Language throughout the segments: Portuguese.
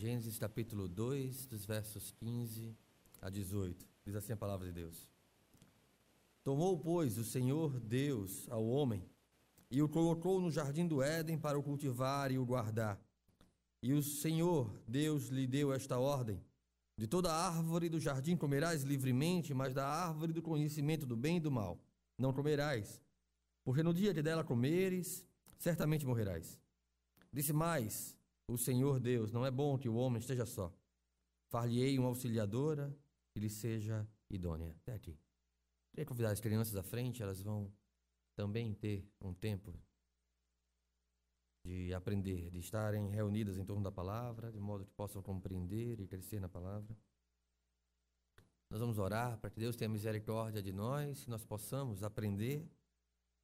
Gênesis capítulo 2, dos versos 15 a 18. Diz assim a palavra de Deus. Tomou, pois, o Senhor Deus ao homem e o colocou no jardim do Éden para o cultivar e o guardar. E o Senhor Deus lhe deu esta ordem: De toda árvore do jardim comerás livremente, mas da árvore do conhecimento do bem e do mal não comerás, porque no dia que dela comeres, certamente morrerás. Disse mais: o Senhor Deus, não é bom que o homem esteja só. Far-lhe-ei uma auxiliadora que lhe seja idônea. Até aqui. Queria convidar as crianças à frente, elas vão também ter um tempo de aprender, de estarem reunidas em torno da palavra, de modo que possam compreender e crescer na palavra. Nós vamos orar para que Deus tenha misericórdia de nós, que nós possamos aprender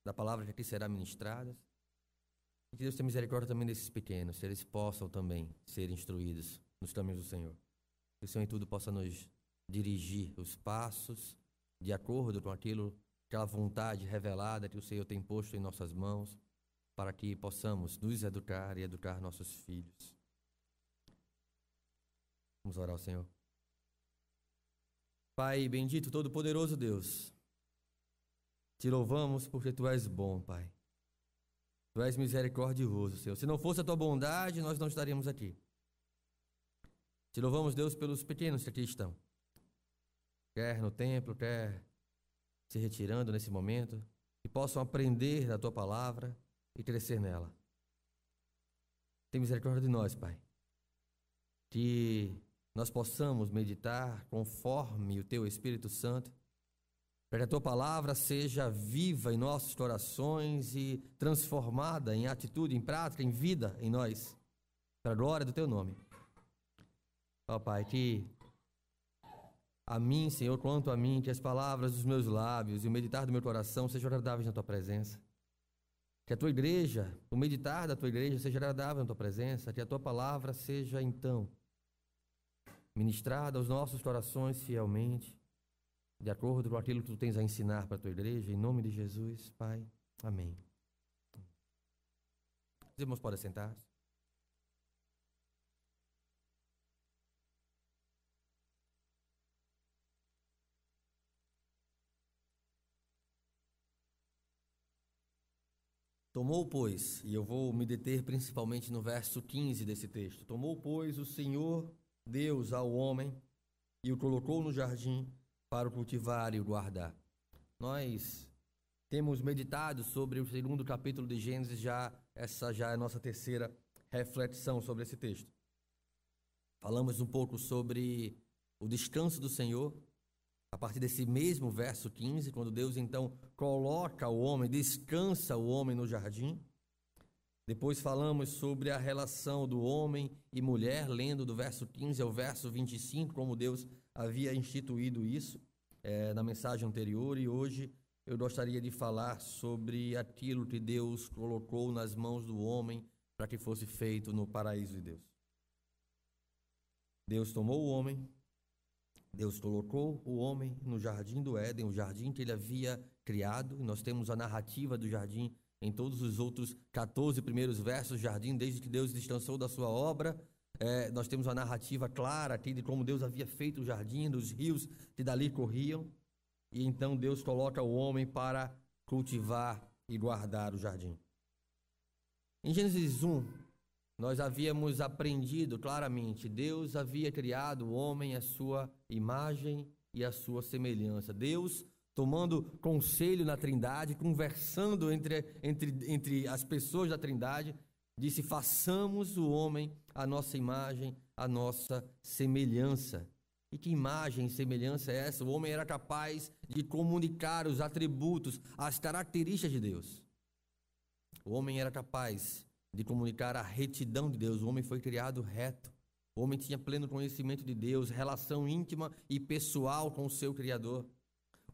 da palavra que aqui será ministrada que Deus tenha misericórdia também desses pequenos, que eles possam também ser instruídos nos caminhos do Senhor. Que o Senhor em tudo possa nos dirigir os passos de acordo com aquilo, aquela vontade revelada que o Senhor tem posto em nossas mãos, para que possamos nos educar e educar nossos filhos. Vamos orar ao Senhor. Pai bendito, todo-poderoso Deus, te louvamos porque tu és bom, Pai. Tu és misericordioso, Senhor. Se não fosse a tua bondade, nós não estaríamos aqui. Te louvamos, Deus, pelos pequenos que aqui estão. Quer no templo, quer se retirando nesse momento, que possam aprender da tua palavra e crescer nela. Tem misericórdia de nós, Pai. Que nós possamos meditar conforme o teu Espírito Santo para que a tua palavra seja viva em nossos corações e transformada em atitude, em prática, em vida em nós, para a glória do teu nome. Ó Pai, que a mim, Senhor, quanto a mim, que as palavras dos meus lábios e o meditar do meu coração sejam agradáveis na tua presença. Que a tua igreja, o meditar da tua igreja seja agradável na tua presença, que a tua palavra seja então ministrada aos nossos corações fielmente de acordo com aquilo que tu tens a ensinar para a tua igreja, em nome de Jesus, Pai. Amém. Os irmãos podem sentar. Tomou, pois, e eu vou me deter principalmente no verso 15 desse texto: Tomou, pois, o Senhor Deus ao homem e o colocou no jardim para o cultivar e o guardar. Nós temos meditado sobre o segundo capítulo de Gênesis, já essa já é a nossa terceira reflexão sobre esse texto. Falamos um pouco sobre o descanso do Senhor, a partir desse mesmo verso 15, quando Deus então coloca o homem, descansa o homem no jardim. Depois falamos sobre a relação do homem e mulher, lendo do verso 15 ao verso 25, como Deus havia instituído isso é, na mensagem anterior, e hoje eu gostaria de falar sobre aquilo que Deus colocou nas mãos do homem para que fosse feito no paraíso de Deus. Deus tomou o homem, Deus colocou o homem no jardim do Éden, o jardim que ele havia criado, e nós temos a narrativa do jardim em todos os outros 14 primeiros versos jardim, desde que Deus descansou da sua obra é, nós temos uma narrativa clara aqui de como Deus havia feito o jardim, dos rios que dali corriam. E então Deus coloca o homem para cultivar e guardar o jardim. Em Gênesis 1, nós havíamos aprendido claramente: Deus havia criado o homem à sua imagem e à sua semelhança. Deus tomando conselho na Trindade, conversando entre, entre, entre as pessoas da Trindade, disse: façamos o homem a nossa imagem, a nossa semelhança. E que imagem e semelhança é essa? O homem era capaz de comunicar os atributos, as características de Deus. O homem era capaz de comunicar a retidão de Deus. O homem foi criado reto. O homem tinha pleno conhecimento de Deus, relação íntima e pessoal com o seu Criador.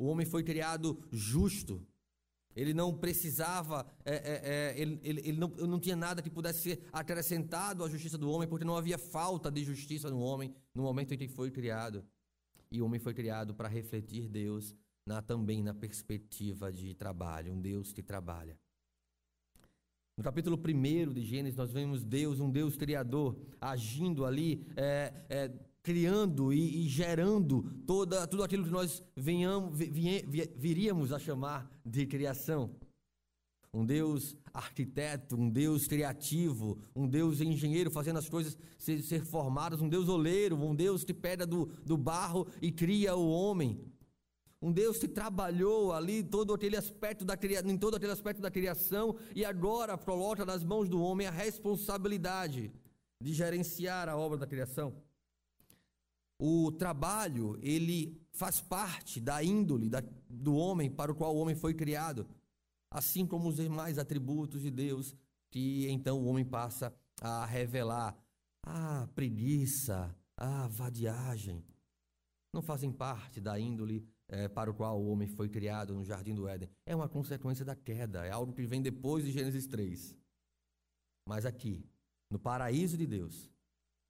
O homem foi criado justo. Ele não precisava, é, é, é, ele, ele, ele não, não tinha nada que pudesse ser acrescentado à justiça do homem, porque não havia falta de justiça no homem no momento em que foi criado. E o homem foi criado para refletir Deus na, também na perspectiva de trabalho, um Deus que trabalha. No capítulo 1 de Gênesis, nós vemos Deus, um Deus criador, agindo ali, é, é, criando e, e, gerando toda, tudo aquilo que nós venhamos, vi, vi, viríamos a chamar de criação. Um Deus arquiteto, um Deus criativo, um Deus engenheiro fazendo as coisas ser, ser formadas, um Deus oleiro, um Deus que pega do, do barro e cria o homem. Um Deus que trabalhou ali todo aquele aspecto da em todo aquele aspecto da criação e agora coloca nas mãos do homem a responsabilidade de gerenciar a obra da criação. O trabalho, ele faz parte da índole da, do homem para o qual o homem foi criado, assim como os demais atributos de Deus, que então o homem passa a revelar. a preguiça, a vadiagem, não fazem parte da índole é, para o qual o homem foi criado no jardim do Éden. É uma consequência da queda, é algo que vem depois de Gênesis 3. Mas aqui, no paraíso de Deus,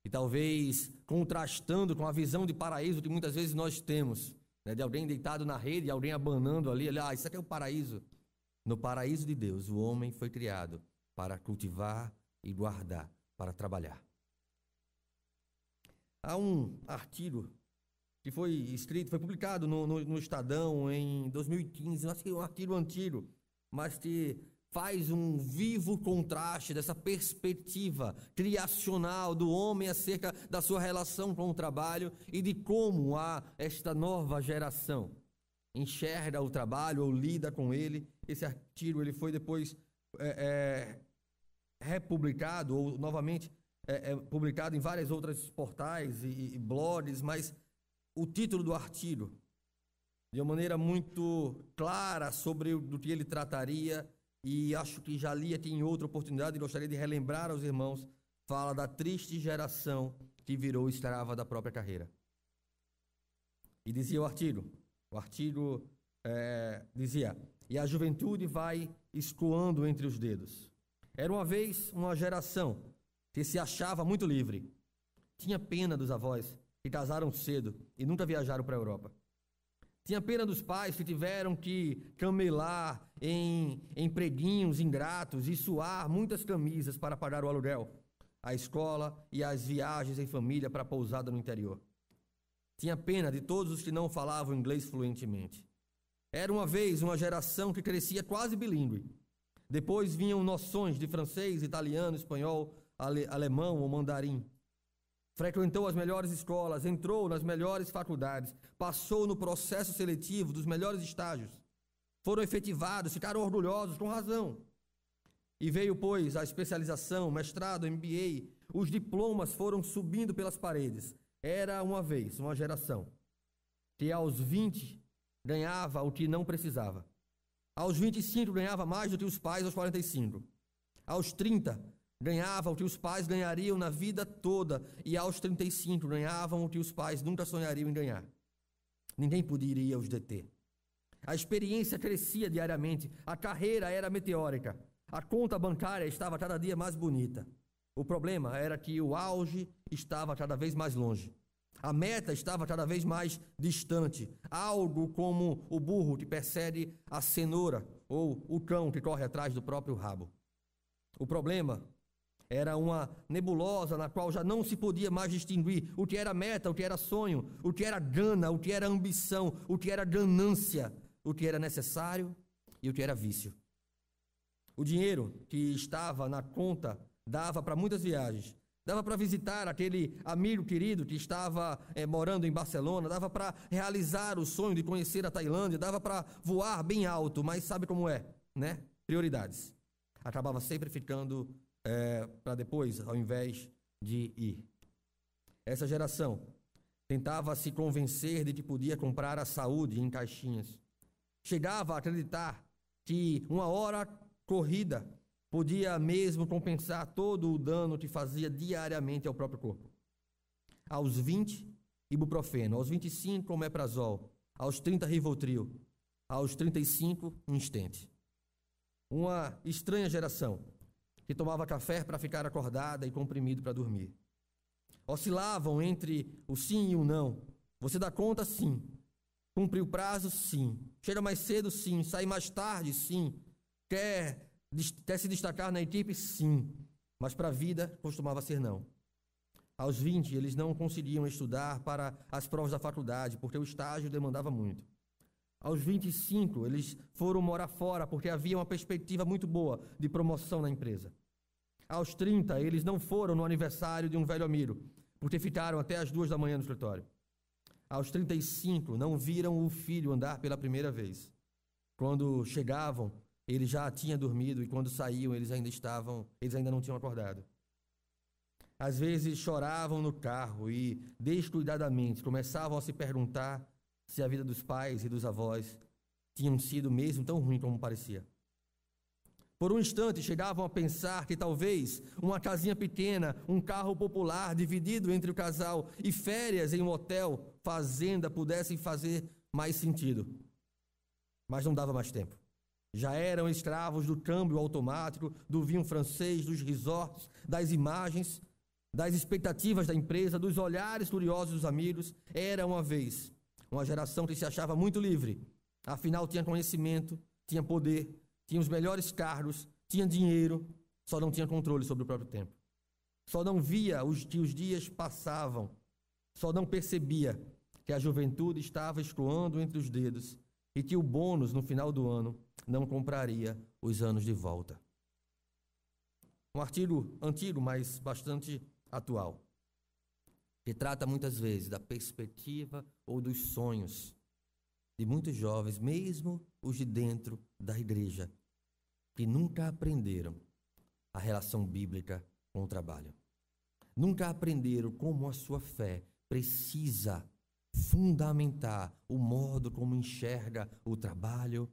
e talvez contrastando com a visão de paraíso que muitas vezes nós temos, né, de alguém deitado na rede, alguém abanando ali, ali, ah, isso aqui é o paraíso. No paraíso de Deus, o homem foi criado para cultivar e guardar, para trabalhar. Há um artigo que foi escrito, foi publicado no, no, no Estadão em 2015, acho que é um artigo antigo, mas que faz um vivo contraste dessa perspectiva criacional do homem acerca da sua relação com o trabalho e de como a esta nova geração enxerga o trabalho ou lida com ele. Esse artigo ele foi depois é, é, republicado ou novamente é, é publicado em vários outros portais e, e blogs, mas o título do artigo de uma maneira muito clara sobre o que ele trataria e acho que já li aqui em outra oportunidade e gostaria de relembrar aos irmãos, fala da triste geração que virou escrava da própria carreira. E dizia o artigo, o artigo é, dizia, e a juventude vai escoando entre os dedos. Era uma vez uma geração que se achava muito livre, tinha pena dos avós, que casaram cedo e nunca viajaram para a Europa. Tinha pena dos pais que tiveram que camelar em empreguinhos ingratos e suar muitas camisas para pagar o aluguel, a escola e as viagens em família para a pousada no interior. Tinha pena de todos os que não falavam inglês fluentemente. Era uma vez uma geração que crescia quase bilíngue. Depois vinham noções de francês, italiano, espanhol, ale, alemão ou mandarim. Frequentou as melhores escolas, entrou nas melhores faculdades, passou no processo seletivo dos melhores estágios. Foram efetivados, ficaram orgulhosos, com razão. E veio, pois, a especialização, mestrado, MBA, os diplomas foram subindo pelas paredes. Era uma vez, uma geração, que aos 20 ganhava o que não precisava. Aos 25 ganhava mais do que os pais aos 45. Aos 30 ganhavam o que os pais ganhariam na vida toda, e aos 35 ganhavam o que os pais nunca sonhariam em ganhar. Ninguém poderia os deter. A experiência crescia diariamente, a carreira era meteórica, a conta bancária estava cada dia mais bonita. O problema era que o auge estava cada vez mais longe. A meta estava cada vez mais distante, algo como o burro que persegue a cenoura ou o cão que corre atrás do próprio rabo. O problema era uma nebulosa na qual já não se podia mais distinguir o que era meta, o que era sonho, o que era gana, o que era ambição, o que era ganância, o que era necessário e o que era vício. O dinheiro que estava na conta dava para muitas viagens, dava para visitar aquele amigo querido que estava é, morando em Barcelona, dava para realizar o sonho de conhecer a Tailândia, dava para voar bem alto, mas sabe como é, né? Prioridades. Acabava sempre ficando é, para depois, ao invés de ir. Essa geração tentava se convencer de que podia comprar a saúde em caixinhas. Chegava a acreditar que uma hora corrida podia mesmo compensar todo o dano que fazia diariamente ao próprio corpo. Aos 20, ibuprofeno. Aos 25, omeprazol. Aos 30, rivotril. Aos 35, um estente. Uma estranha geração que tomava café para ficar acordada e comprimido para dormir. Oscilavam entre o sim e o não. Você dá conta? Sim. Cumpre o prazo? Sim. Chega mais cedo? Sim. Sai mais tarde? Sim. Quer Até se destacar na equipe, sim, mas para a vida costumava ser não. Aos 20, eles não conseguiam estudar para as provas da faculdade, porque o estágio demandava muito. Aos 25, eles foram morar fora, porque havia uma perspectiva muito boa de promoção na empresa. Aos 30, eles não foram no aniversário de um velho amigo, porque ficaram até as duas da manhã no escritório. Aos 35, não viram o filho andar pela primeira vez. Quando chegavam, ele já tinha dormido e quando saíam, eles ainda estavam, eles ainda não tinham acordado. Às vezes choravam no carro e, descuidadamente, começavam a se perguntar se a vida dos pais e dos avós tinham sido mesmo tão ruim como parecia. Por um instante chegavam a pensar que talvez uma casinha pequena, um carro popular dividido entre o casal e férias em um hotel, fazenda pudessem fazer mais sentido. Mas não dava mais tempo. Já eram escravos do câmbio automático, do vinho francês, dos resorts, das imagens, das expectativas da empresa, dos olhares curiosos dos amigos. Era uma vez uma geração que se achava muito livre, afinal tinha conhecimento, tinha poder, tinha os melhores cargos, tinha dinheiro, só não tinha controle sobre o próprio tempo. Só não via os, que os dias passavam, só não percebia que a juventude estava escoando entre os dedos e que o bônus no final do ano não compraria os anos de volta. Um artigo antigo, mas bastante atual, que trata muitas vezes da perspectiva ou dos sonhos de muitos jovens, mesmo os de dentro da igreja, que nunca aprenderam a relação bíblica com o trabalho. Nunca aprenderam como a sua fé precisa fundamentar o modo como enxerga o trabalho,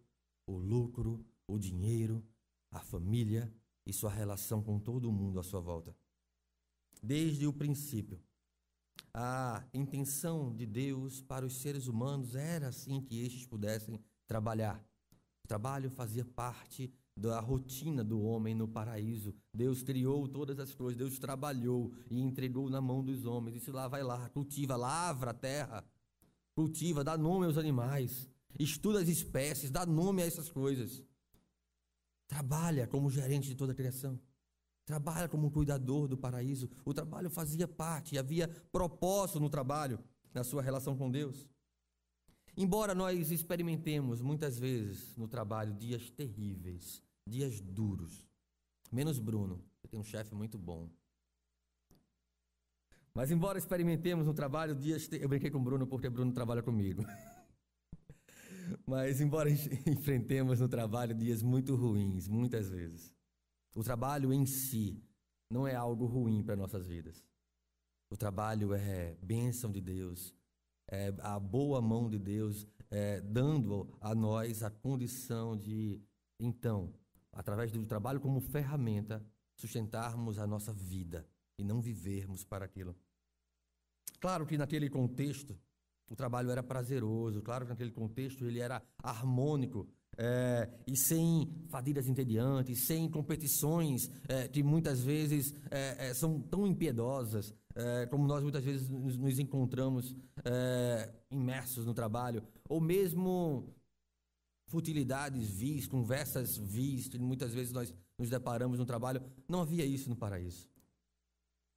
o lucro, o dinheiro, a família e sua relação com todo mundo à sua volta. Desde o princípio, a intenção de Deus para os seres humanos era assim que estes pudessem trabalhar. O trabalho fazia parte da rotina do homem no paraíso. Deus criou todas as coisas, Deus trabalhou e entregou na mão dos homens. Disse lá, vai lá, cultiva, lavra a terra, cultiva, dá nome aos animais, estuda as espécies, dá nome a essas coisas. Trabalha como gerente de toda a criação. Trabalha como cuidador do paraíso. O trabalho fazia parte, havia propósito no trabalho, na sua relação com Deus. Embora nós experimentemos muitas vezes no trabalho dias terríveis, dias duros, menos Bruno, que tem um chefe muito bom. Mas embora experimentemos no trabalho dias, ter... eu brinquei com o Bruno porque Bruno trabalha comigo. Mas embora enfrentemos no trabalho dias muito ruins, muitas vezes, o trabalho em si não é algo ruim para nossas vidas. O trabalho é bênção de Deus, é a boa mão de Deus é, dando a nós a condição de, então, através do trabalho como ferramenta, sustentarmos a nossa vida e não vivermos para aquilo. Claro que naquele contexto o trabalho era prazeroso, claro que naquele contexto ele era harmônico, é, e sem fadigas entediantes, sem competições é, que muitas vezes é, são tão impiedosas, como nós muitas vezes nos, nos encontramos imersos no trabalho, ou mesmo futilidades vis, conversas vis, que muitas vezes nós nos deparamos no trabalho, não havia isso no paraíso.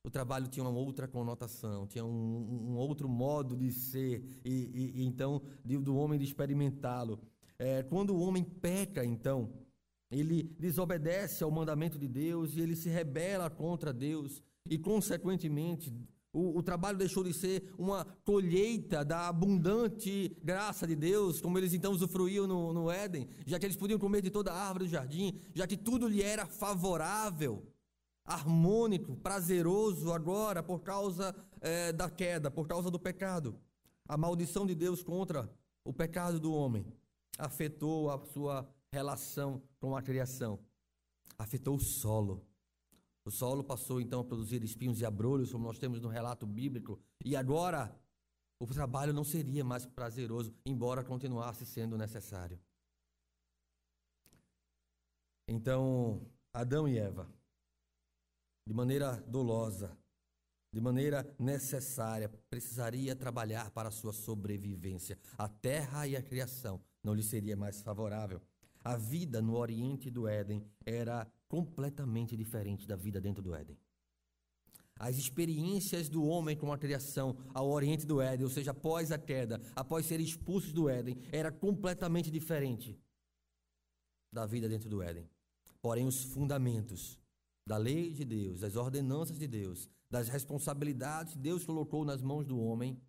O trabalho tinha uma outra conotação, tinha um, um outro modo de ser, e, e, e então de, do homem de experimentá-lo. É, quando o homem peca, então, ele desobedece ao mandamento de Deus e ele se rebela contra Deus, e, consequentemente, o, o, trabalho deixou de ser uma colheita da abundante graça de Deus, como eles então usufruíam no, no Éden, já que eles podiam comer de toda a árvore do jardim, já que tudo lhe era favorável, harmônico, prazeroso agora por causa é, da queda, por causa do pecado. A maldição de Deus contra o pecado do homem afetou a sua relação com a criação. Afetou o solo. O solo passou então a produzir espinhos e abrolhos, como nós temos no relato bíblico, e agora o trabalho não seria mais prazeroso, embora continuasse sendo necessário. Então, Adão e Eva, de maneira dolosa, de maneira necessária, precisaria trabalhar para a sua sobrevivência. A terra e a criação não lhe seria mais favorável. A vida no Oriente do Éden era completamente diferente da vida dentro do Éden. As experiências do homem com a criação ao Oriente do Éden, ou seja, após a queda, após serem expulsos do Éden, era completamente diferente da vida dentro do Éden. Porém, os fundamentos da lei de Deus, das ordenanças de Deus, das responsabilidades que Deus colocou nas mãos do homem,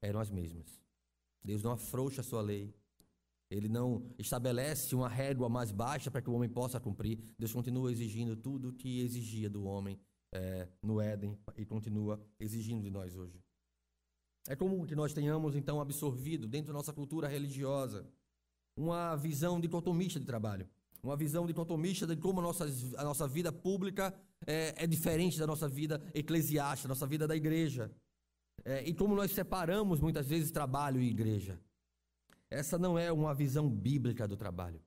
eram as mesmas. Deus não afrouxa a sua lei. Ele não estabelece uma régua mais baixa para que o homem possa cumprir. Deus continua exigindo tudo o que exigia do homem é, no Éden e continua exigindo de nós hoje. É comum que nós tenhamos, então, absorvido dentro da nossa cultura religiosa uma visão dicotomista de trabalho, uma visão dicotomista de como a nossa, a nossa vida pública é, é diferente da nossa vida eclesiástica, nossa vida da igreja. É, e como nós separamos muitas vezes trabalho e igreja. Essa não é uma visão bíblica do trabalho.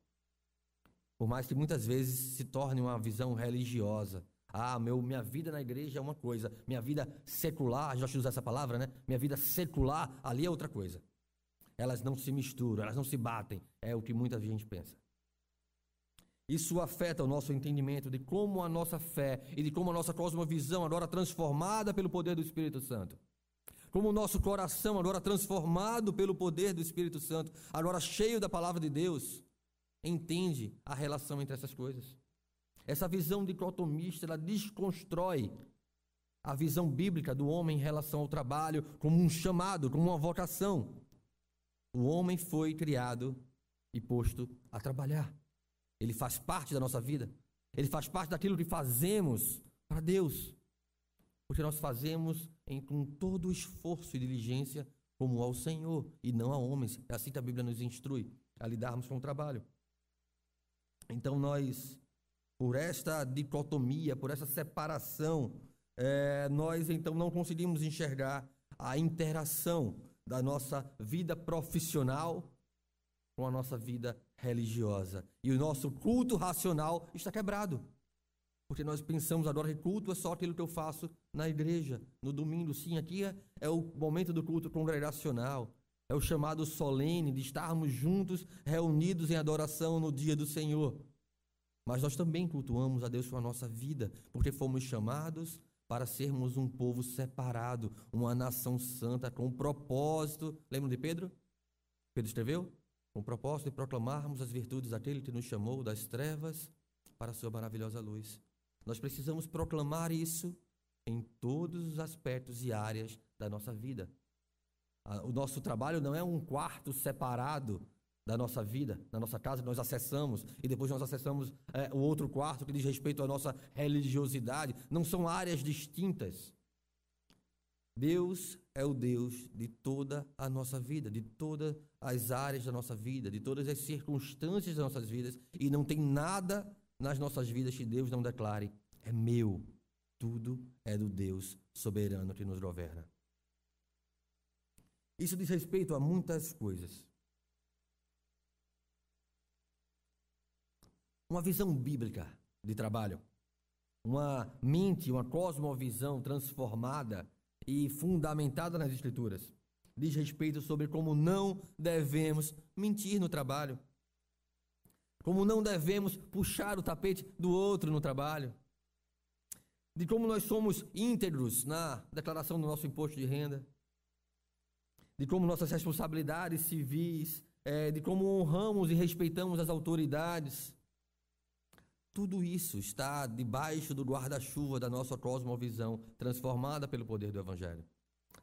Por mais que muitas vezes se torne uma visão religiosa. Ah, meu, minha vida na igreja é uma coisa, minha vida secular, já usar essa palavra, né? Minha vida secular ali é outra coisa. Elas não se misturam, elas não se batem, é o que muita gente pensa. Isso afeta o nosso entendimento de como a nossa fé e de como a nossa cosmovisão, agora transformada pelo poder do Espírito Santo, como o nosso coração, agora transformado pelo poder do Espírito Santo, agora cheio da palavra de Deus, entende a relação entre essas coisas. Essa visão dicotomista, ela desconstrói a visão bíblica do homem em relação ao trabalho como um chamado, como uma vocação. O homem foi criado e posto a trabalhar. Ele faz parte da nossa vida. Ele faz parte daquilo que fazemos para Deus. Porque nós fazemos em, com todo o esforço e diligência como ao Senhor e não a homens. É assim que a Bíblia nos instrui a lidarmos com o trabalho. Então nós, por esta dicotomia, por essa separação, é, nós então não conseguimos enxergar a interação da nossa vida profissional com a nossa vida religiosa. E o nosso culto racional está quebrado. Porque nós pensamos agora que culto é só aquilo que eu faço na igreja, no domingo. Sim, aqui é, é o momento do culto congregacional. É o chamado solene de estarmos juntos, reunidos em adoração no dia do Senhor. Mas nós também cultuamos a Deus com a nossa vida, porque fomos chamados para sermos um povo separado, uma nação santa, com o propósito. Lembram de Pedro? Pedro escreveu? Com o propósito de proclamarmos as virtudes daquele que nos chamou das trevas para a sua maravilhosa luz. Nós precisamos proclamar isso em todos os aspectos e áreas da nossa vida. O nosso trabalho não é um quarto separado da nossa vida, da nossa casa, nós acessamos, e depois nós acessamos é, o outro quarto que diz respeito à nossa religiosidade. Não são áreas distintas. Deus é o Deus de toda a nossa vida, de todas as áreas da nossa vida, de todas as circunstâncias das nossas vidas, e não tem nada nas nossas vidas que Deus não declare: é meu. Tudo é do Deus soberano que nos governa. Isso diz respeito a muitas coisas. uma visão bíblica de trabalho, uma mente, uma cosmovisão transformada e fundamentada nas Escrituras. Diz respeito sobre como não devemos mentir no trabalho, como não devemos puxar o tapete do outro no trabalho, de como nós somos íntegros na declaração do nosso imposto de renda, de como nossas responsabilidades civis, é, de como honramos e respeitamos as autoridades, tudo isso está debaixo do guarda-chuva da nossa cosmovisão, transformada pelo poder do Evangelho.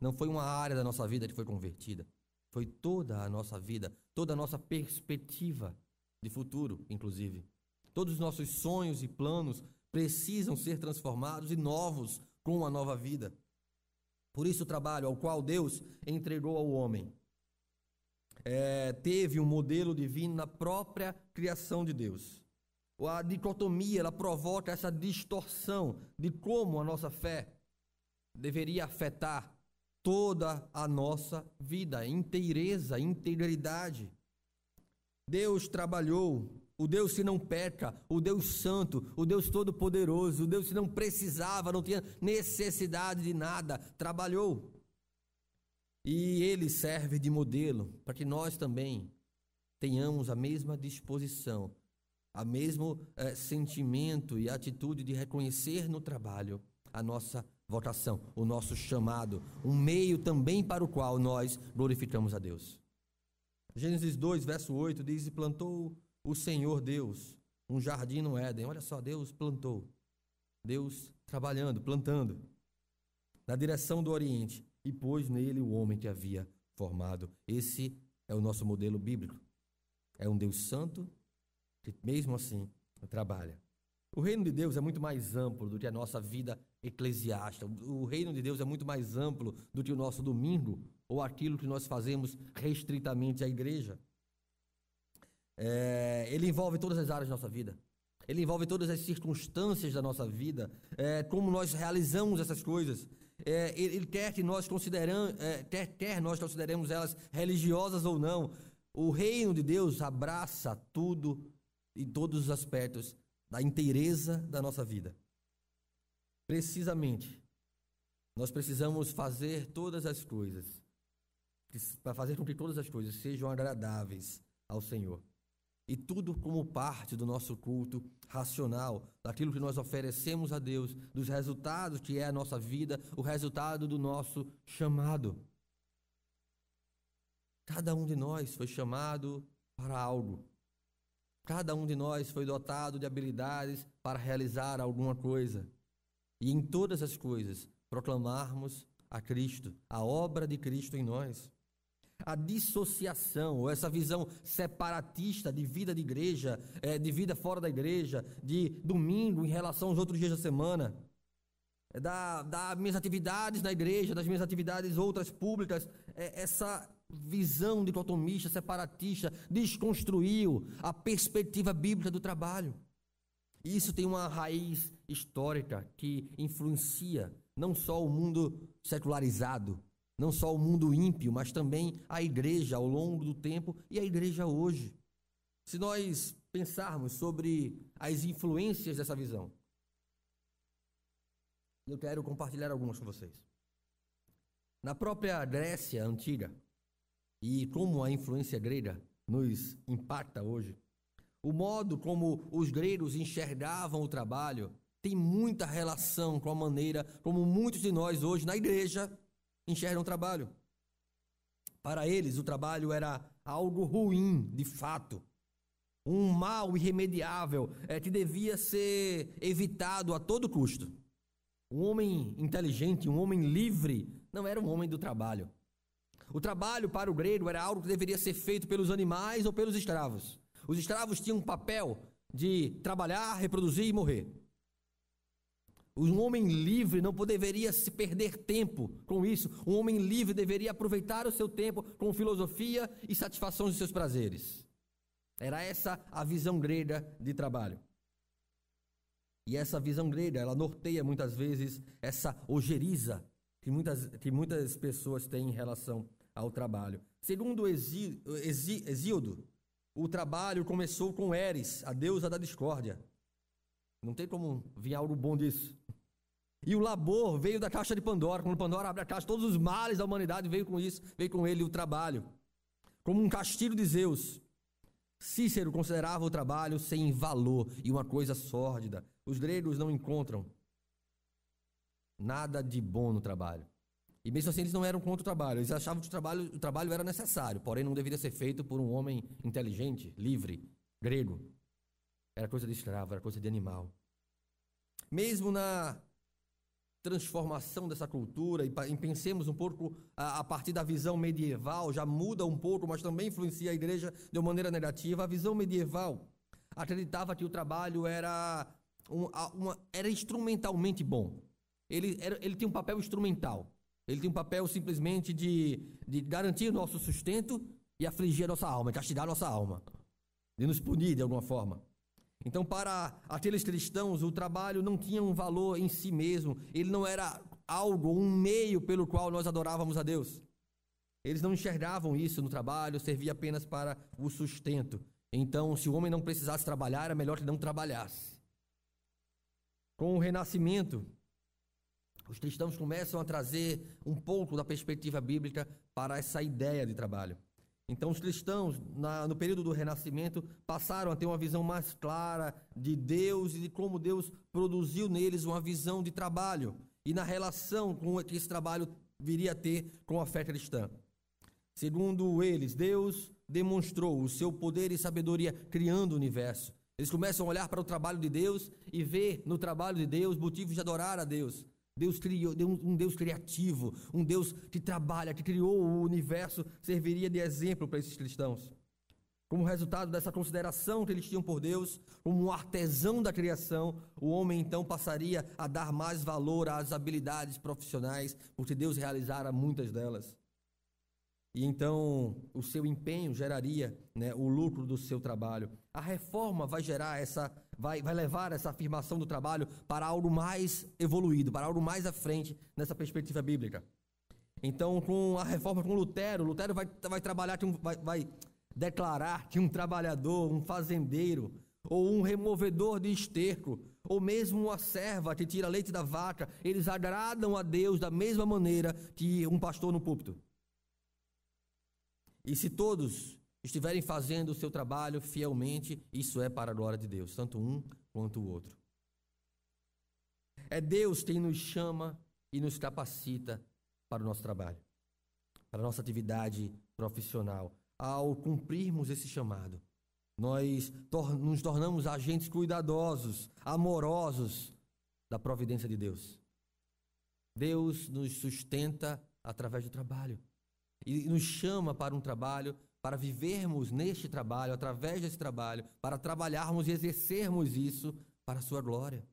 Não foi uma área da nossa vida que foi convertida, foi toda a nossa vida, toda a nossa perspectiva de futuro, inclusive. Todos os nossos sonhos e planos precisam ser transformados e novos com uma nova vida. Por isso, o trabalho ao qual Deus entregou ao homem é, teve um modelo divino na própria criação de Deus a dicotomia, ela provoca essa distorção de como a nossa fé deveria afetar toda a nossa vida, inteireza, integridade. Deus trabalhou, o Deus que não peca, o Deus santo, o Deus todo-poderoso, o Deus que não precisava, não tinha necessidade de nada, trabalhou. E ele serve de modelo para que nós também tenhamos a mesma disposição, a mesmo é, sentimento e atitude de reconhecer no trabalho a nossa vocação, o nosso chamado, um meio também para o qual nós glorificamos a Deus. Gênesis 2, verso 8 diz: E plantou o Senhor Deus um jardim no Éden. Olha só, Deus plantou. Deus trabalhando, plantando, na direção do Oriente, e pôs nele o homem que havia formado. Esse é o nosso modelo bíblico. É um Deus santo que, mesmo assim, trabalha. O reino de Deus é muito mais amplo do que a nossa vida eclesiástica. O reino de Deus é muito mais amplo do que o nosso domingo ou aquilo que nós fazemos restritamente à igreja. É, ele envolve todas as áreas da nossa vida. Ele envolve todas as circunstâncias da nossa vida, é, como nós realizamos essas coisas. É, ele quer que nós consideramos, é, quer, quer nós consideremos elas religiosas ou não. O reino de Deus abraça tudo em todos os aspectos da inteireza da nossa vida. Precisamente, nós precisamos fazer todas as coisas, para fazer com que todas as coisas sejam agradáveis ao Senhor. E tudo como parte do nosso culto racional, daquilo que nós oferecemos a Deus, dos resultados que é a nossa vida, o resultado do nosso chamado. Cada um de nós foi chamado para algo. Cada um de nós foi dotado de habilidades para realizar alguma coisa. E em todas as coisas, proclamarmos a Cristo, a obra de Cristo em nós. A dissociação, ou essa visão separatista de vida de igreja, é, de vida fora da igreja, de domingo em relação aos outros dias da semana, é, da, das minhas atividades na igreja, das minhas atividades outras públicas, é, essa visão dicotomista, separatista, desconstruiu a perspectiva bíblica do trabalho. Isso tem uma raiz histórica que influencia não só o mundo secularizado, não só o mundo ímpio, mas também a igreja ao longo do tempo e a igreja hoje. Se nós pensarmos sobre as influências dessa visão, eu quero compartilhar algumas com vocês. Na própria Grécia antiga, e como a influência grega nos impacta hoje. O modo como os gregos enxergavam o trabalho tem muita relação com a maneira como muitos de nós hoje na igreja enxergam o trabalho. Para eles, o trabalho era algo ruim, de fato. Um mal irremediável é, que devia ser evitado a todo custo. Um homem inteligente, um homem livre, não era um homem do trabalho. O trabalho para o grego era algo que deveria ser feito pelos animais ou pelos escravos. Os escravos tinham um papel de trabalhar, reproduzir e morrer. Um homem livre não deveria se perder tempo com isso. Um homem livre deveria aproveitar o seu tempo com filosofia e satisfação de seus prazeres. Era essa a visão grega de trabalho. E essa visão grega, ela norteia muitas vezes essa ojeriza que muitas, que muitas pessoas têm em relação ao trabalho. Segundo Exíodo, o trabalho começou com Eris, a deusa da discórdia. Não tem como vir algo bom disso. E o labor veio da caixa de Pandora. Quando Pandora abre a caixa, todos os males da humanidade veio com isso, veio com ele o trabalho. Como um castigo de Zeus. Cícero considerava o trabalho sem valor e uma coisa sórdida. Os gregos não encontram nada de bom no trabalho. E mesmo assim eles não eram contra o trabalho, eles achavam que o trabalho, o trabalho era necessário, porém não deveria ser feito por um homem inteligente, livre, grego. Era coisa de escravo, era coisa de animal. Mesmo na transformação dessa cultura, e pensemos um pouco a, a, partir da visão medieval, já muda um pouco, mas também influencia a igreja de uma maneira negativa. A visão medieval acreditava que o trabalho era, um, uma, era instrumentalmente bom. Ele, era, ele tinha um papel instrumental. Ele tem um papel simplesmente de, de garantir o nosso sustento e afligir a nossa alma, castigar a nossa alma, de nos punir de alguma forma. Então, para aqueles cristãos, o trabalho não tinha um valor em si mesmo, ele não era algo, um meio pelo qual nós adorávamos a Deus. Eles não enxergavam isso no trabalho, servia apenas para o sustento. Então, se o homem não precisasse trabalhar, era melhor que não trabalhasse. Com o renascimento, os cristãos começam a trazer um pouco da perspectiva bíblica para essa ideia de trabalho. Então, os cristãos, na, no período do Renascimento, passaram a ter uma visão mais clara de Deus e de como Deus produziu neles uma visão de trabalho e na relação com que esse trabalho viria a ter com a fé cristã. Segundo eles, Deus demonstrou o seu poder e sabedoria criando o universo. Eles começam a olhar para o trabalho de Deus e ver no trabalho de Deus motivos de adorar a Deus. Deus criou um Deus criativo, um Deus que trabalha, que criou o universo, serviria de exemplo para esses cristãos. Como resultado dessa consideração que eles tinham por Deus, como um artesão da criação, o homem então passaria a dar mais valor às habilidades profissionais, porque Deus realizara muitas delas. E então o seu empenho geraria né, o lucro do seu trabalho. A reforma vai gerar essa, vai, vai levar essa afirmação do trabalho para algo mais evoluído, para algo mais à frente nessa perspectiva bíblica. Então, com a reforma com Lutero, Lutero vai, vai trabalhar, vai, vai declarar que um trabalhador, um fazendeiro, ou um removedor de esterco, ou mesmo uma serva que tira leite da vaca, eles agradam a Deus da mesma maneira que um pastor no púlpito. E se todos estiverem fazendo o seu trabalho fielmente, isso é para a glória de Deus, tanto um quanto o outro. É Deus quem nos chama e nos capacita para o nosso trabalho, para a nossa atividade profissional. Ao cumprirmos esse chamado, nós nos tornamos agentes cuidadosos, amorosos da providência de Deus. Deus nos sustenta através do trabalho e nos chama para um trabalho, para vivermos neste trabalho, através desse trabalho, para trabalharmos e exercermos isso para a sua glória.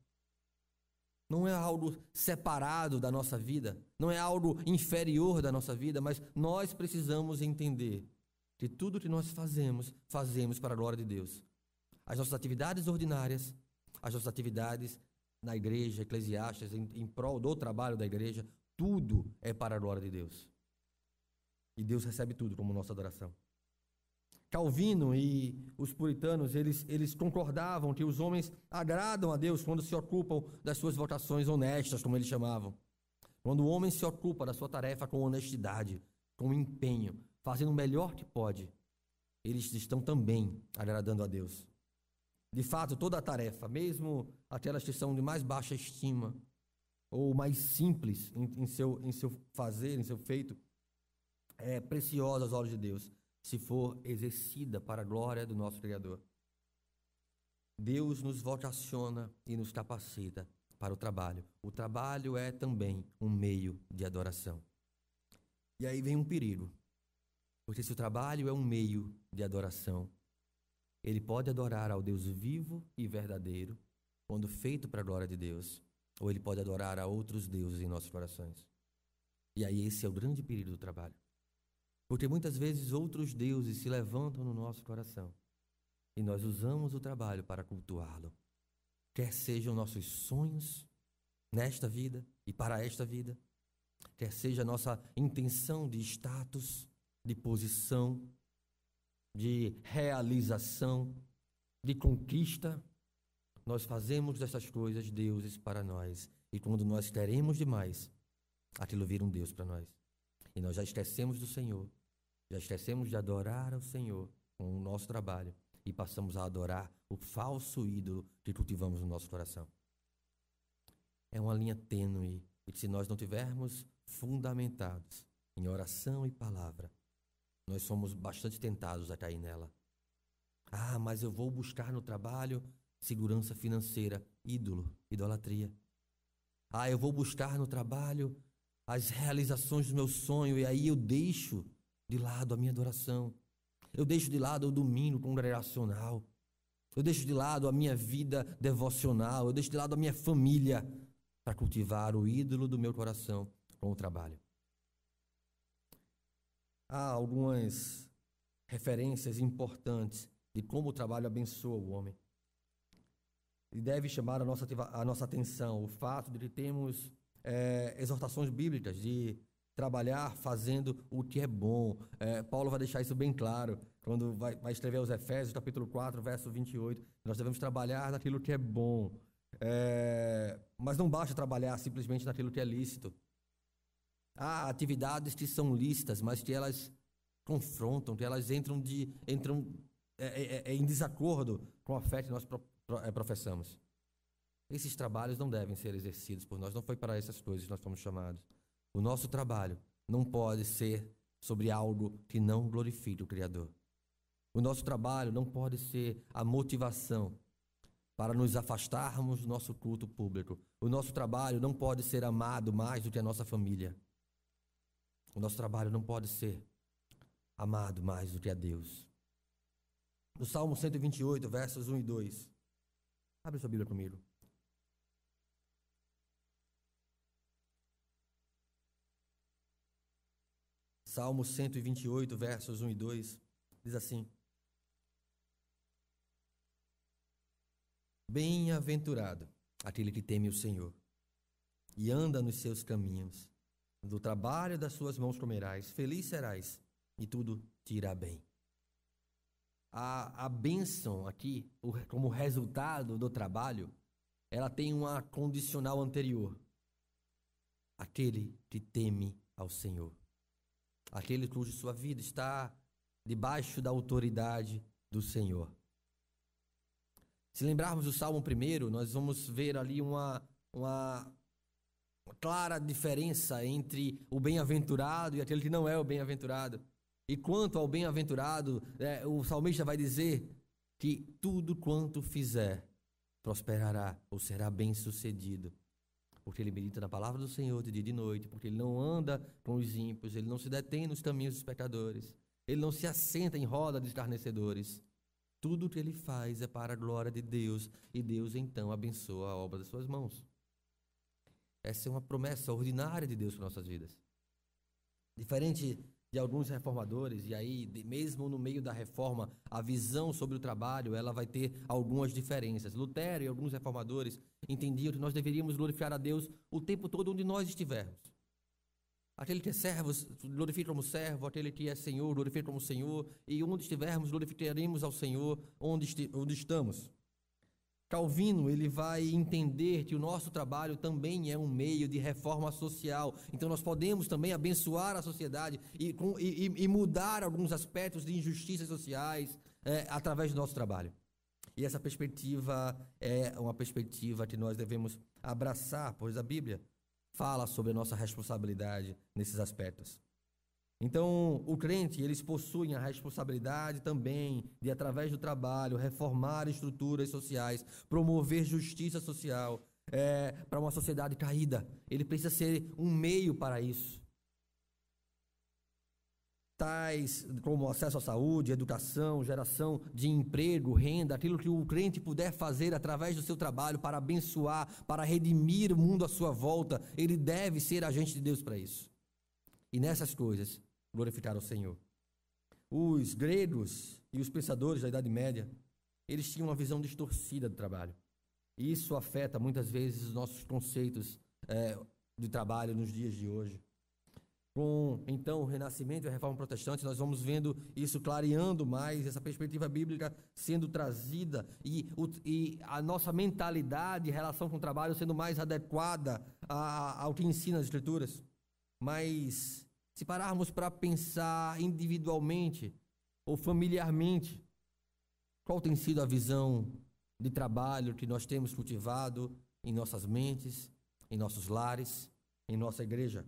Não é algo separado da nossa vida, não é algo inferior da nossa vida, mas nós precisamos entender que tudo que nós fazemos, fazemos para a glória de Deus. As nossas atividades ordinárias, as nossas atividades na igreja, eclesiásticas, em, em prol do trabalho da igreja, tudo é para a glória de Deus. E Deus recebe tudo como nossa adoração. Calvino e os puritanos, eles, eles concordavam que os homens agradam a Deus quando se ocupam das suas votações honestas, como eles chamavam. Quando o homem se ocupa da sua tarefa com honestidade, com empenho, fazendo o melhor que pode, eles estão também agradando a Deus. De fato, toda a tarefa, mesmo aquelas que são de mais baixa estima, ou mais simples em, em, seu, em seu fazer, em seu feito, é preciosa aos olhos de Deus, se for exercida para a glória do nosso Criador. Deus nos vocaciona e nos capacita para o trabalho. O trabalho é também um meio de adoração. E aí vem um perigo. Porque se o trabalho é um meio de adoração, ele pode adorar ao Deus vivo e verdadeiro, quando feito para a glória de Deus, ou ele pode adorar a outros deuses em nossos corações. E aí esse é o grande perigo do trabalho. Porque muitas vezes outros deuses se levantam no nosso coração e nós usamos o trabalho para cultuá-lo. Quer sejam nossos sonhos nesta vida e para esta vida, quer seja nossa intenção de status, de posição, de realização, de conquista, nós fazemos dessas coisas deuses para nós. E quando nós queremos demais, aquilo vira um Deus para nós. E nós já esquecemos do Senhor já esquecemos de adorar ao Senhor com o nosso trabalho e passamos a adorar o falso ídolo que cultivamos no nosso coração. É uma linha tênue e se nós não tivermos fundamentados em oração e palavra, nós somos bastante tentados a cair nela. Ah, mas eu vou buscar no trabalho segurança financeira, ídolo, idolatria. Ah, eu vou buscar no trabalho as realizações do meu sonho e aí eu deixo de lado a minha adoração. Eu deixo de lado o domingo congregacional. Eu deixo de lado a minha vida devocional. Eu deixo de lado a minha família para cultivar o ídolo do meu coração com o trabalho. Há algumas referências importantes de como o trabalho abençoa o homem. E deve chamar a nossa, a nossa atenção o fato de que temos é, exortações bíblicas de trabalhar fazendo o que é bom. É, Paulo vai deixar isso bem claro quando vai, vai, escrever aos Efésios, capítulo 4, verso 28. Nós devemos trabalhar naquilo que é bom. É, mas não basta trabalhar simplesmente naquilo que é lícito. Há atividades que são lícitas, mas que elas confrontam, que elas entram, de, entram é, é, é, em desacordo com a fé que nós pro, pro, é, professamos. Esses trabalhos não devem ser exercidos por nós, não foi para essas coisas que nós fomos chamados. O nosso trabalho não pode ser sobre algo que não glorifique o Criador. O nosso trabalho não pode ser a motivação para nos afastarmos do nosso culto público. O nosso trabalho não pode ser amado mais do que a nossa família. O nosso trabalho não pode ser amado mais do que a Deus. No Salmo 128, versos 1 e 2. Abre sua Bíblia comigo. Salmo 128, versos 1 e 2, diz assim: Bem-aventurado aquele que teme o Senhor e anda nos seus caminhos. Do trabalho das suas mãos comerás, feliz serás e tudo te irá bem. A, a bênção aqui, como resultado do trabalho, ela tem uma condicional anterior. Aquele que teme ao Senhor. Aquele cuja sua vida está debaixo da autoridade do Senhor. Se lembrarmos do Salmo primeiro, nós vamos ver ali uma, uma, clara diferença entre o bem-aventurado e aquele que não é o bem-aventurado. E quanto ao bem-aventurado, é, o salmista vai dizer que tudo quanto fizer prosperará ou será bem sucedido. Porque ele medita na palavra do Senhor de dia e de noite, porque ele não anda com os ímpios, ele não se detém nos caminhos dos pecadores, ele não se assenta em roda de escarnecedores. Tudo o que ele faz é para a glória de Deus e Deus então abençoa a obra das suas mãos. Essa é uma promessa ordinária de Deus para nossas vidas. Diferente de alguns reformadores, e aí, mesmo no meio da reforma, a visão sobre o trabalho ela vai ter algumas diferenças. Lutero e alguns reformadores entendiam que nós deveríamos glorificar a Deus o tempo todo onde nós estivermos. Aquele que é servo, glorifica como servo, aquele que é senhor, glorifica como senhor, e onde estivermos, glorificaremos ao Senhor onde, onde estamos. Calvino ele vai entender que o nosso trabalho também é um meio de reforma social. Então nós podemos também abençoar a sociedade e, e, e mudar alguns aspectos de injustiças sociais é, através do nosso trabalho. E essa perspectiva é uma perspectiva que nós devemos abraçar, pois a Bíblia fala sobre a nossa responsabilidade nesses aspectos. Então, o crente, eles possuem a responsabilidade também de, através do trabalho, reformar estruturas sociais, promover justiça social é, para uma sociedade caída. Ele precisa ser um meio para isso. Tais como acesso à saúde, educação, geração de emprego, renda, aquilo que o crente puder fazer através do seu trabalho para abençoar, para redimir o mundo à sua volta, ele deve ser agente de Deus para isso. E nessas coisas, glorificar o Senhor. Os gregos e os pensadores da Idade Média, eles tinham uma visão distorcida do trabalho. E isso afeta muitas vezes os nossos conceitos é, de trabalho nos dias de hoje. Com então o renascimento e a reforma protestante, nós vamos vendo isso clareando mais, essa perspectiva bíblica sendo trazida e, o, e a nossa mentalidade em relação com o trabalho sendo mais adequada a, ao que ensina as Escrituras. Mas se pararmos para pensar individualmente ou familiarmente, qual tem sido a visão de trabalho que nós temos cultivado em nossas mentes, em nossos lares, em nossa igreja?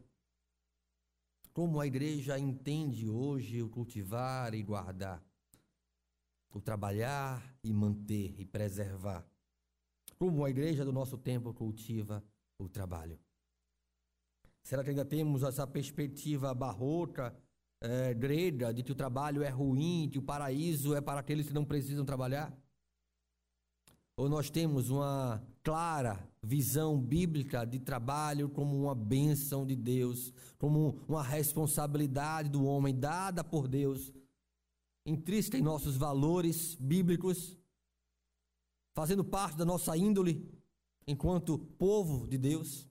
Como a igreja entende hoje o cultivar e guardar, o trabalhar e manter e preservar? Como a igreja do nosso tempo cultiva o trabalho? Será que ainda temos essa perspectiva barroca, é, grega, de que o trabalho é ruim, que o paraíso é para aqueles que não precisam trabalhar? Ou nós temos uma clara visão bíblica de trabalho como uma bênção de Deus, como uma responsabilidade do homem dada por Deus, intrínseca em nossos valores bíblicos, fazendo parte da nossa índole enquanto povo de Deus?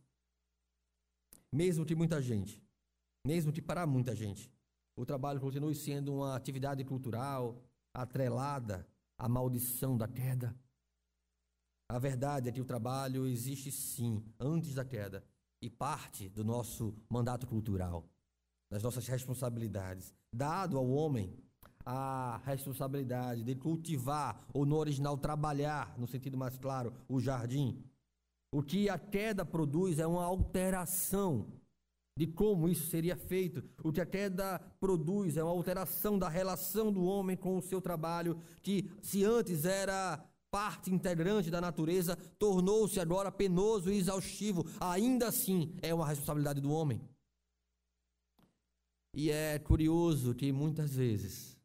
Mesmo que muita gente, mesmo que para muita gente, o trabalho continue sendo uma atividade cultural atrelada à maldição da queda. A verdade é que o trabalho existe sim antes da queda e parte do nosso mandato cultural. das nossas responsabilidades. Dado ao homem a responsabilidade de cultivar, ou no original trabalhar, no sentido mais claro, o jardim. O que a queda produz é uma alteração de como isso seria feito. O que a queda produz é uma alteração da relação do homem com o seu trabalho, que se antes era parte integrante da natureza, tornou-se agora penoso e exaustivo. Ainda assim, é uma responsabilidade do homem. E é curioso que muitas vezes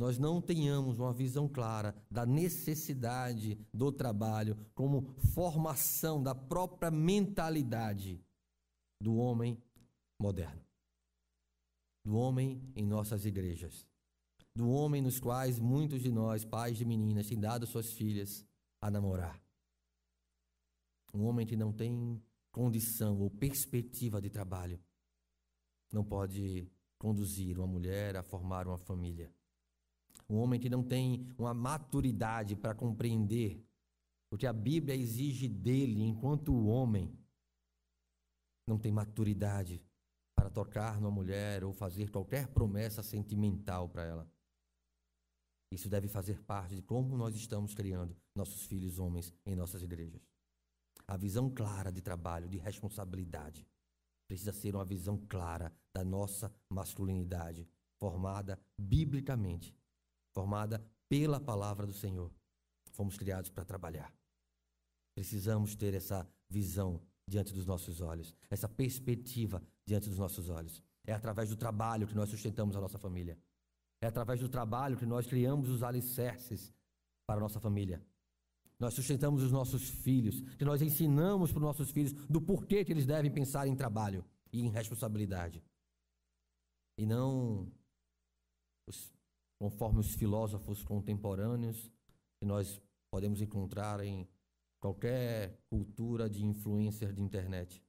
nós não tenhamos uma visão clara da necessidade do trabalho como formação da própria mentalidade do homem moderno, do homem em nossas igrejas, do homem nos quais muitos de nós, pais de meninas, têm dado suas filhas a namorar. Um homem que não tem condição ou perspectiva de trabalho não pode conduzir uma mulher a formar uma família um homem que não tem uma maturidade para compreender o que a Bíblia exige dele enquanto homem, não tem maturidade para tocar numa mulher ou fazer qualquer promessa sentimental para ela. Isso deve fazer parte de como nós estamos criando nossos filhos homens em nossas igrejas. A visão clara de trabalho, de responsabilidade, precisa ser uma visão clara da nossa masculinidade, formada biblicamente formada pela palavra do Senhor. Fomos criados para trabalhar. Precisamos ter essa visão diante dos nossos olhos, essa perspectiva diante dos nossos olhos. É através do trabalho que nós sustentamos a nossa família. É através do trabalho que nós criamos os alicerces para a nossa família. Nós sustentamos os nossos filhos, que nós ensinamos para os nossos filhos do porquê que eles devem pensar em trabalho e em responsabilidade. E não os conforme os filósofos contemporâneos que nós podemos encontrar em qualquer cultura de influência de internet.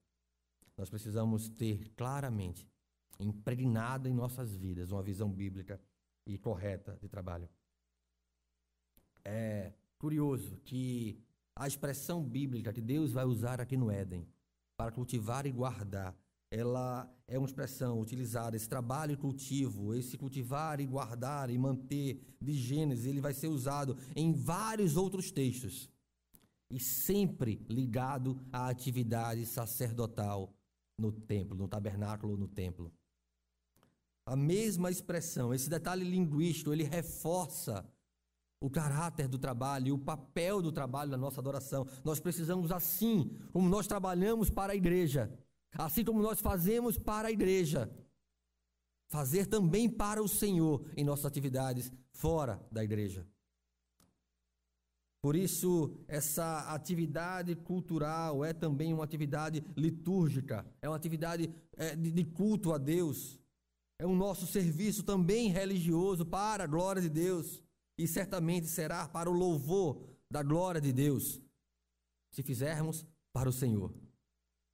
Nós precisamos ter claramente, impregnada em nossas vidas, uma visão bíblica e correta de trabalho. É curioso que a expressão bíblica que Deus vai usar aqui no Éden para cultivar e guardar ela é uma expressão utilizada, esse trabalho e cultivo, esse cultivar e guardar e manter de Gênesis, ele vai ser usado em vários outros textos e sempre ligado à atividade sacerdotal no templo, no tabernáculo, no templo. A mesma expressão, esse detalhe linguístico, ele reforça o caráter do trabalho e o papel do trabalho na nossa adoração. Nós precisamos, assim como nós trabalhamos para a igreja, Assim como nós fazemos para a igreja, fazer também para o Senhor em nossas atividades fora da igreja. Por isso, essa atividade cultural é também uma atividade litúrgica, é uma atividade é, de culto a Deus, é um nosso serviço também religioso para a glória de Deus e certamente será para o louvor da glória de Deus, se fizermos para o Senhor.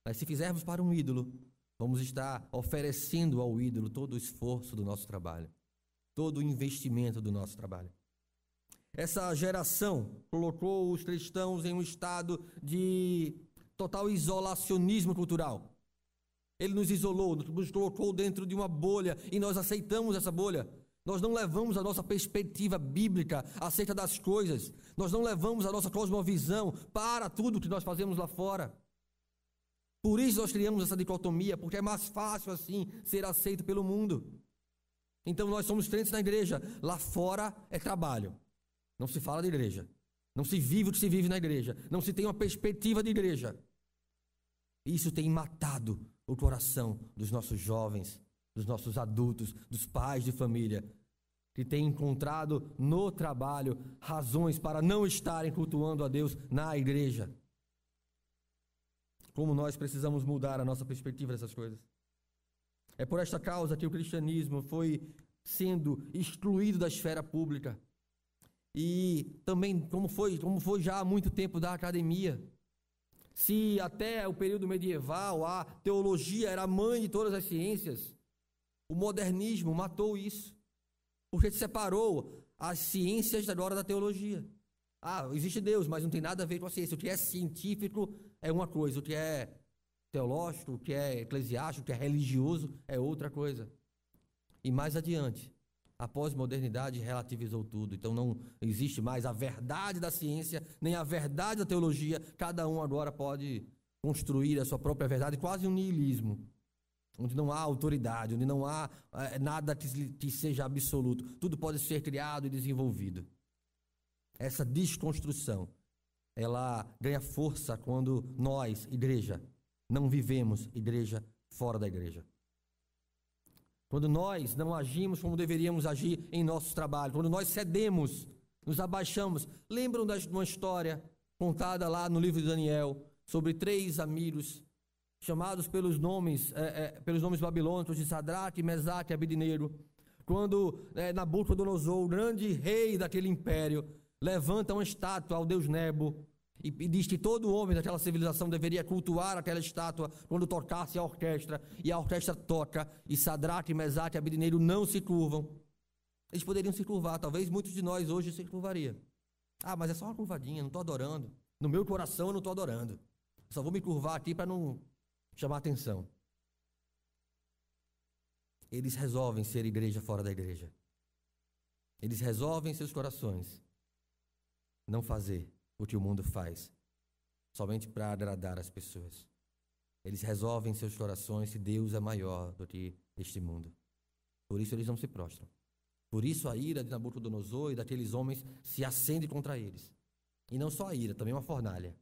Mas se fizermos para um ídolo, vamos estar oferecendo ao ídolo todo o esforço do nosso trabalho, todo o investimento do nosso trabalho. Essa geração colocou os cristãos em um estado de total isolacionismo cultural. Ele nos isolou, nos colocou dentro de uma bolha e nós aceitamos essa bolha. Nós não levamos a nossa perspectiva bíblica acerca das coisas. Nós não levamos a nossa cosmovisão para tudo que nós fazemos lá fora. Por isso nós criamos essa dicotomia, porque é mais fácil assim ser aceito pelo mundo. Então nós somos crentes na igreja, lá fora é trabalho. Não se fala de igreja. Não se vive o que se vive na igreja. Não se tem uma perspectiva de igreja. Isso tem matado o coração dos nossos jovens, dos nossos adultos, dos pais de família, que têm encontrado no trabalho razões para não estarem cultuando a Deus na igreja como nós precisamos mudar a nossa perspectiva dessas coisas. É por esta causa que o cristianismo foi sendo excluído da esfera pública. E também, como foi, como foi já há muito tempo da academia. Se até o período medieval a teologia era a mãe de todas as ciências, o modernismo matou isso. Porque separou as ciências da glória da teologia. Ah, existe Deus, mas não tem nada a ver com a ciência. O que é científico é uma coisa, o que é teológico, o que é eclesiástico, o que é religioso, é outra coisa. E mais adiante, a pós-modernidade relativizou tudo. Então não existe mais a verdade da ciência, nem a verdade da teologia. Cada um agora pode construir a sua própria verdade, quase um niilismo. Onde não há autoridade, onde não há é, nada que, que seja absoluto. Tudo pode ser criado e desenvolvido. Essa desconstrução, ela ganha força quando nós, igreja, não vivemos igreja fora da igreja. Quando nós não agimos como deveríamos agir em nossos trabalhos, quando nós cedemos, nos abaixamos. Lembram de uma história contada lá no livro de Daniel sobre três amigos chamados pelos nomes, é, é, pelos nomes babilônicos de Sadraque, Mesaque e Abidineiro. Quando é, Nabucodonosor, o grande rei daquele império, levanta uma estátua ao deus Nebo e, diz que todo homem daquela civilização deveria cultuar aquela estátua quando tocasse a orquestra, e a orquestra toca, e Sadraque, Mesaque e Abidineiro não se curvam. Eles poderiam se curvar, talvez muitos de nós hoje se curvaria. Ah, mas é só uma curvadinha, não estou adorando. No meu coração eu não estou adorando. Só vou me curvar aqui para não chamar atenção. Eles resolvem ser igreja fora da igreja. Eles resolvem em seus corações não fazer o que o mundo faz, somente para agradar as pessoas. Eles resolvem em seus corações que Deus é maior do que este mundo. Por isso eles não se prostram. Por isso a ira de Nabucodonosor e daqueles homens se acende contra eles. E não só a ira, também uma fornalha.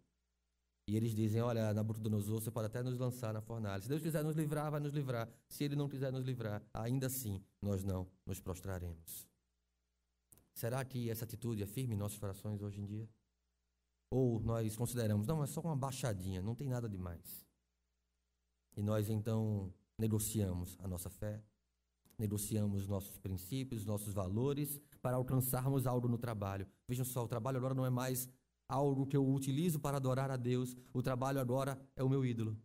E eles dizem: Olha, Nabucodonosor, você pode até nos lançar na fornalha. Se Deus quiser nos livrar, vai nos livrar. Se Ele não quiser nos livrar, ainda assim nós não nos prostraremos. Será que essa atitude é firme em nossos corações hoje em dia? Ou nós consideramos, não, é só uma baixadinha, não tem nada demais. E nós então negociamos a nossa fé, negociamos nossos princípios, nossos valores para alcançarmos algo no trabalho. Vejam só, o trabalho agora não é mais algo que eu utilizo para adorar a Deus, o trabalho agora é o meu ídolo.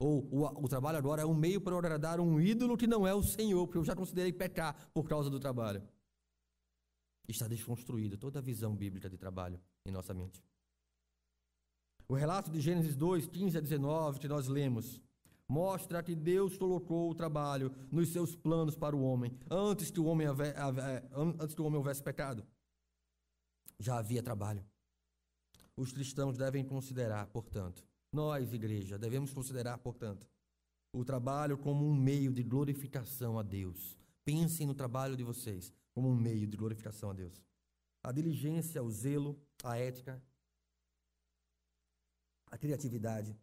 Ou o, o trabalho agora é um meio para agradar um ídolo que não é o Senhor, porque eu já considerei pecar por causa do trabalho. Está desconstruído toda a visão bíblica de trabalho em nossa mente. O relato de Gênesis 2, 15 a 19, que nós lemos, mostra que Deus colocou o trabalho nos seus planos para o homem, antes que o homem, antes que o homem houvesse pecado. Já havia trabalho. Os cristãos devem considerar, portanto, nós, igreja, devemos considerar, portanto, o trabalho como um meio de glorificação a Deus. Pensem no trabalho de vocês como um meio de glorificação a Deus. A diligência, o zelo, a ética a criatividade,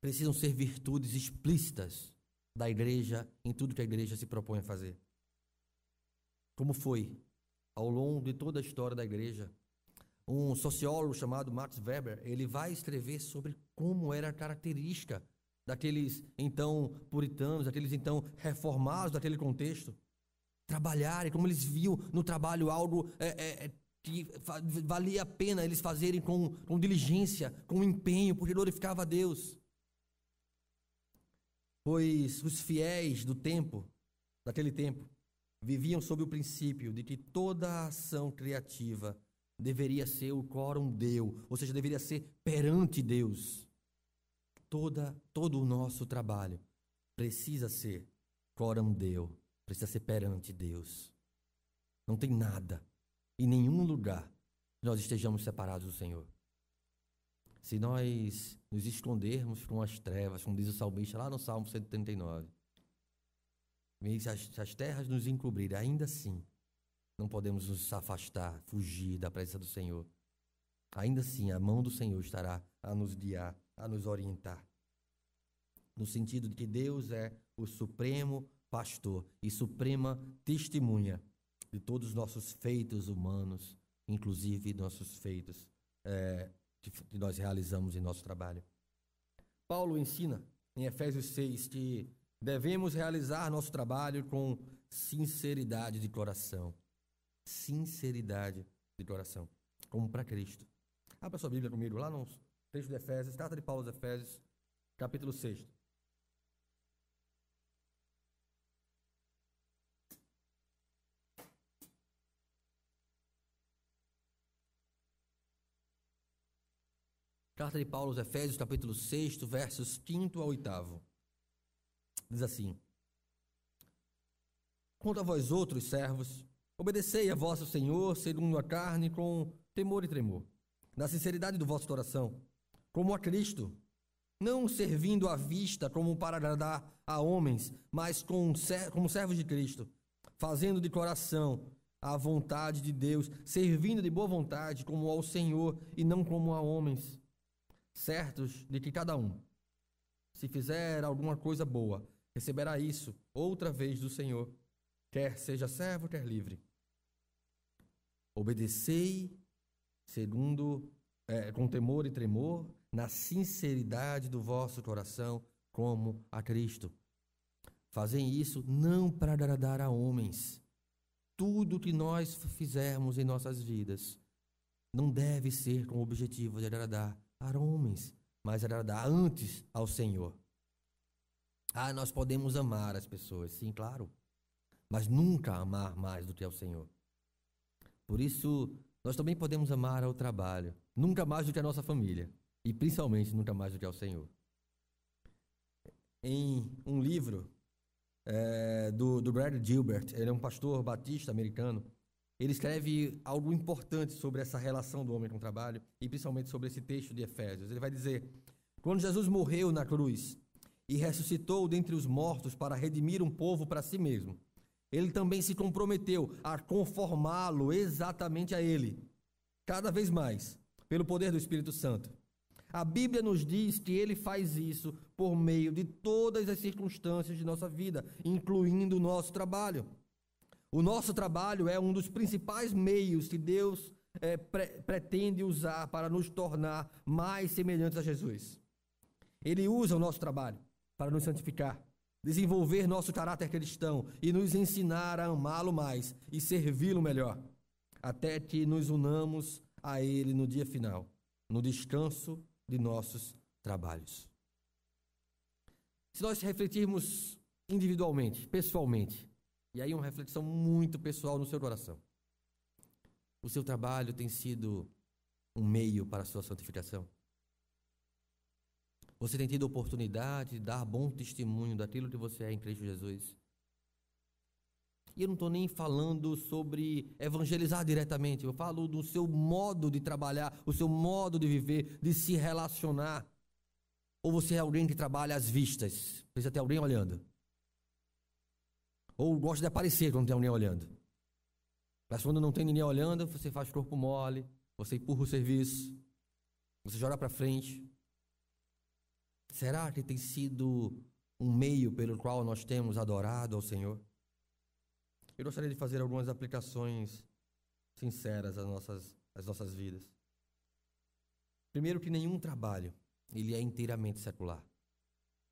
precisam ser virtudes explícitas da igreja em tudo que a igreja se propõe a fazer. Como foi ao longo de toda a história da igreja, um sociólogo chamado Max Weber, ele vai escrever sobre como era a característica daqueles então puritanos, daqueles então reformados daquele contexto, trabalharem, como eles viam no trabalho algo é, é, que valia a pena eles fazerem com, com diligência, com empenho, porque glorificava a Deus. Pois os fiéis do tempo, daquele tempo, viviam sob o princípio de que toda ação criativa deveria ser o quórum deu, ou seja, deveria ser perante Deus. Toda, todo o nosso trabalho precisa ser quórum deu, precisa ser perante Deus. Não tem nada em nenhum lugar nós estejamos separados do Senhor. Se nós nos escondermos com as trevas, como diz o salmista lá no Salmo 139, se as, se as terras nos encobrirem, ainda assim, não podemos nos afastar, fugir da presença do Senhor. Ainda assim, a mão do Senhor estará a nos guiar, a nos orientar. No sentido de que Deus é o supremo pastor e suprema testemunha de todos os nossos feitos humanos, inclusive nossos feitos é, que, que nós realizamos em nosso trabalho. Paulo ensina em Efésios 6 que devemos realizar nosso trabalho com sinceridade de coração. Sinceridade de coração, como para Cristo. Abra sua Bíblia comigo lá no texto de Efésios, carta de Paulo aos Efésios, capítulo 6. Carta de Paulo aos Efésios, capítulo 6, versos 5 a 8. Diz assim: Quanto a vós outros servos, obedecei a vosso Senhor segundo a carne com temor e tremor, na sinceridade do vosso coração, como a Cristo, não servindo à vista como para agradar a homens, mas como servos de Cristo, fazendo de coração a vontade de Deus, servindo de boa vontade como ao Senhor e não como a homens certos de que cada um, se fizer alguma coisa boa, receberá isso outra vez do Senhor, quer seja servo, quer livre. Obedecei segundo é, com temor e tremor, na sinceridade do vosso coração, como a Cristo. Fazem isso não para agradar a homens. Tudo que nós fizermos em nossas vidas não deve ser com o objetivo de agradar para homens, mas agradar antes ao Senhor. Ah, nós podemos amar as pessoas, sim, claro, mas nunca amar mais do que ao Senhor. Por isso, nós também podemos amar ao trabalho, nunca mais do que a nossa família, e principalmente nunca mais do que ao Senhor. Em um livro é, do, do Brad Gilbert, ele é um pastor batista americano, ele escreve algo importante sobre essa relação do homem com o trabalho e principalmente sobre esse texto de Efésios. Ele vai dizer: Quando Jesus morreu na cruz e ressuscitou dentre os mortos para redimir um povo para si mesmo, ele também se comprometeu a conformá-lo exatamente a ele, cada vez mais, pelo poder do Espírito Santo. A Bíblia nos diz que ele faz isso por meio de todas as circunstâncias de nossa vida, incluindo o nosso trabalho. O nosso trabalho é um dos principais meios que Deus é, pre pretende usar para nos tornar mais semelhantes a Jesus. Ele usa o nosso trabalho para nos santificar, desenvolver nosso caráter cristão e nos ensinar a amá-lo mais e servi-lo melhor, até que nos unamos a Ele no dia final, no descanso de nossos trabalhos. Se nós refletirmos individualmente, pessoalmente, e aí uma reflexão muito pessoal no seu coração. O seu trabalho tem sido um meio para a sua santificação? Você tem tido oportunidade de dar bom testemunho daquilo que você é em Cristo Jesus? E eu não estou nem falando sobre evangelizar diretamente, eu falo do seu modo de trabalhar, o seu modo de viver, de se relacionar. Ou você é alguém que trabalha às vistas, precisa ter alguém olhando. Ou gosta de aparecer quando tem alguém olhando. Mas quando não tem ninguém olhando, você faz corpo mole, você empurra o serviço, você joga para frente. Será que tem sido um meio pelo qual nós temos adorado ao Senhor? Eu gostaria de fazer algumas aplicações sinceras às nossas, às nossas vidas. Primeiro que nenhum trabalho ele é inteiramente secular.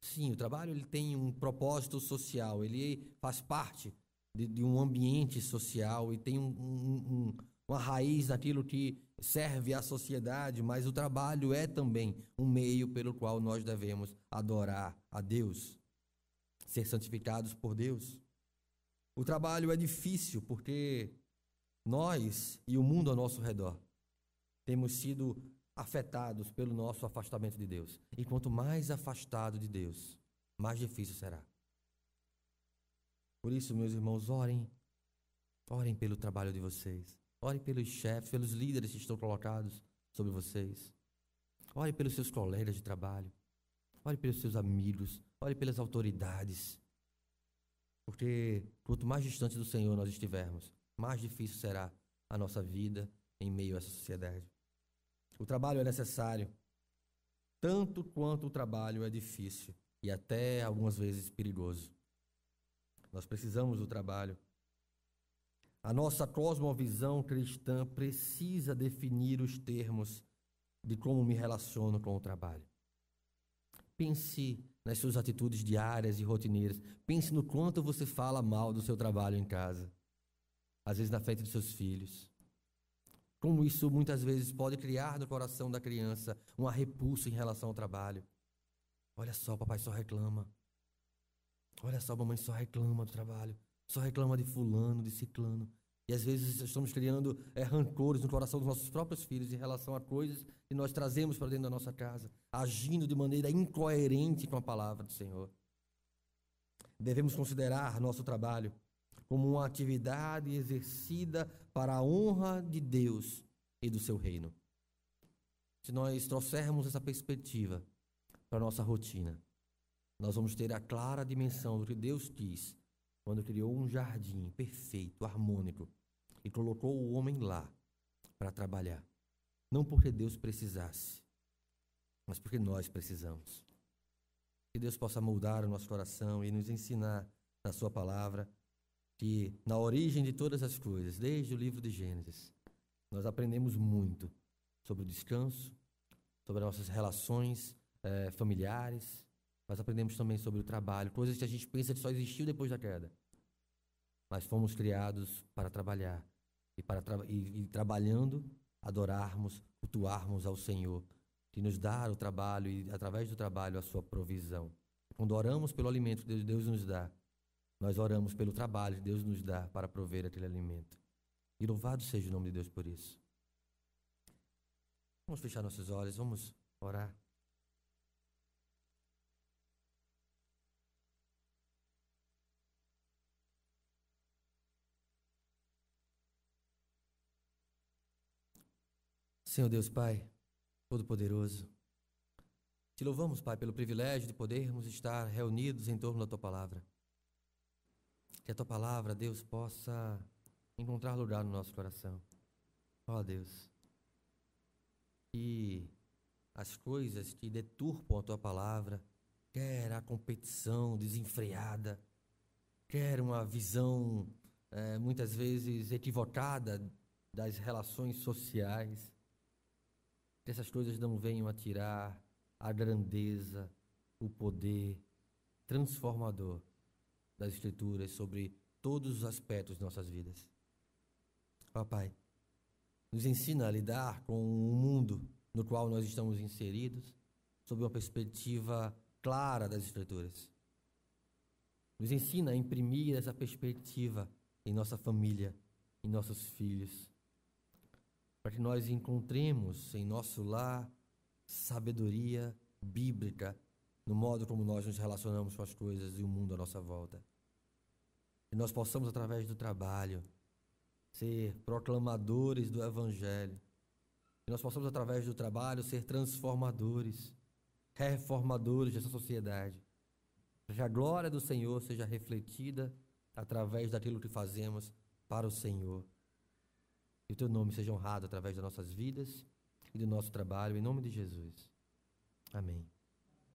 Sim, o trabalho ele tem um propósito social, ele faz parte de, de um ambiente social e tem um, um, um, uma raiz daquilo que serve à sociedade, mas o trabalho é também um meio pelo qual nós devemos adorar a Deus, ser santificados por Deus. O trabalho é difícil porque nós e o mundo ao nosso redor temos sido afetados pelo nosso afastamento de Deus. E quanto mais afastado de Deus, mais difícil será. Por isso, meus irmãos, orem. Orem pelo trabalho de vocês. Orem pelos chefes, pelos líderes que estão colocados sobre vocês. Ore pelos seus colegas de trabalho. Ore pelos seus amigos. Ore pelas autoridades. Porque quanto mais distante do Senhor nós estivermos, mais difícil será a nossa vida em meio a essa sociedade. O trabalho é necessário, tanto quanto o trabalho é difícil e até algumas vezes perigoso. Nós precisamos do trabalho. A nossa cosmovisão cristã precisa definir os termos de como me relaciono com o trabalho. Pense nas suas atitudes diárias e rotineiras. Pense no quanto você fala mal do seu trabalho em casa, às vezes na frente dos seus filhos. Como isso muitas vezes pode criar no coração da criança uma repulsa em relação ao trabalho. Olha só, papai só reclama. Olha só, mamãe só reclama do trabalho. Só reclama de fulano, de ciclano. E às vezes estamos criando é, rancores no coração dos nossos próprios filhos em relação a coisas que nós trazemos para dentro da nossa casa, agindo de maneira incoerente com a palavra do Senhor. Devemos considerar nosso trabalho como uma atividade exercida para a honra de Deus e do seu reino. Se nós trouxermos essa perspectiva para a nossa rotina, nós vamos ter a clara dimensão do que Deus quis quando criou um jardim perfeito, harmônico, e colocou o homem lá para trabalhar. Não porque Deus precisasse, mas porque nós precisamos. Que Deus possa moldar o nosso coração e nos ensinar na Sua palavra que, na origem de todas as coisas, desde o livro de Gênesis, nós aprendemos muito sobre o descanso, sobre nossas relações eh, familiares, mas aprendemos também sobre o trabalho, coisas que a gente pensa que só existiu depois da queda. Mas fomos criados para trabalhar e, para tra e, e trabalhando, adorarmos, cultuarmos ao Senhor que nos dá o trabalho e, através do trabalho, a sua provisão. Quando oramos pelo alimento que Deus nos dá, nós oramos pelo trabalho que Deus nos dá para prover aquele alimento. E louvado seja o nome de Deus por isso. Vamos fechar nossos olhos, vamos orar. Senhor Deus Pai, Todo-Poderoso. Te louvamos, Pai, pelo privilégio de podermos estar reunidos em torno da Tua palavra. Que a Tua palavra, Deus, possa encontrar lugar no nosso coração. Ó oh, Deus, que as coisas que deturpam a Tua palavra, quer a competição desenfreada, quer uma visão é, muitas vezes equivocada das relações sociais, que essas coisas não venham a tirar a grandeza, o poder transformador das Escrituras sobre todos os aspectos de nossas vidas. Papai, nos ensina a lidar com o mundo no qual nós estamos inseridos sob uma perspectiva clara das Escrituras. Nos ensina a imprimir essa perspectiva em nossa família, em nossos filhos, para que nós encontremos em nosso lar sabedoria bíblica no modo como nós nos relacionamos com as coisas e o mundo à nossa volta. Que nós possamos, através do trabalho, ser proclamadores do Evangelho. Que nós possamos, através do trabalho, ser transformadores, reformadores dessa sociedade. Que a glória do Senhor seja refletida através daquilo que fazemos para o Senhor. Que o teu nome seja honrado através das nossas vidas e do nosso trabalho, em nome de Jesus. Amém.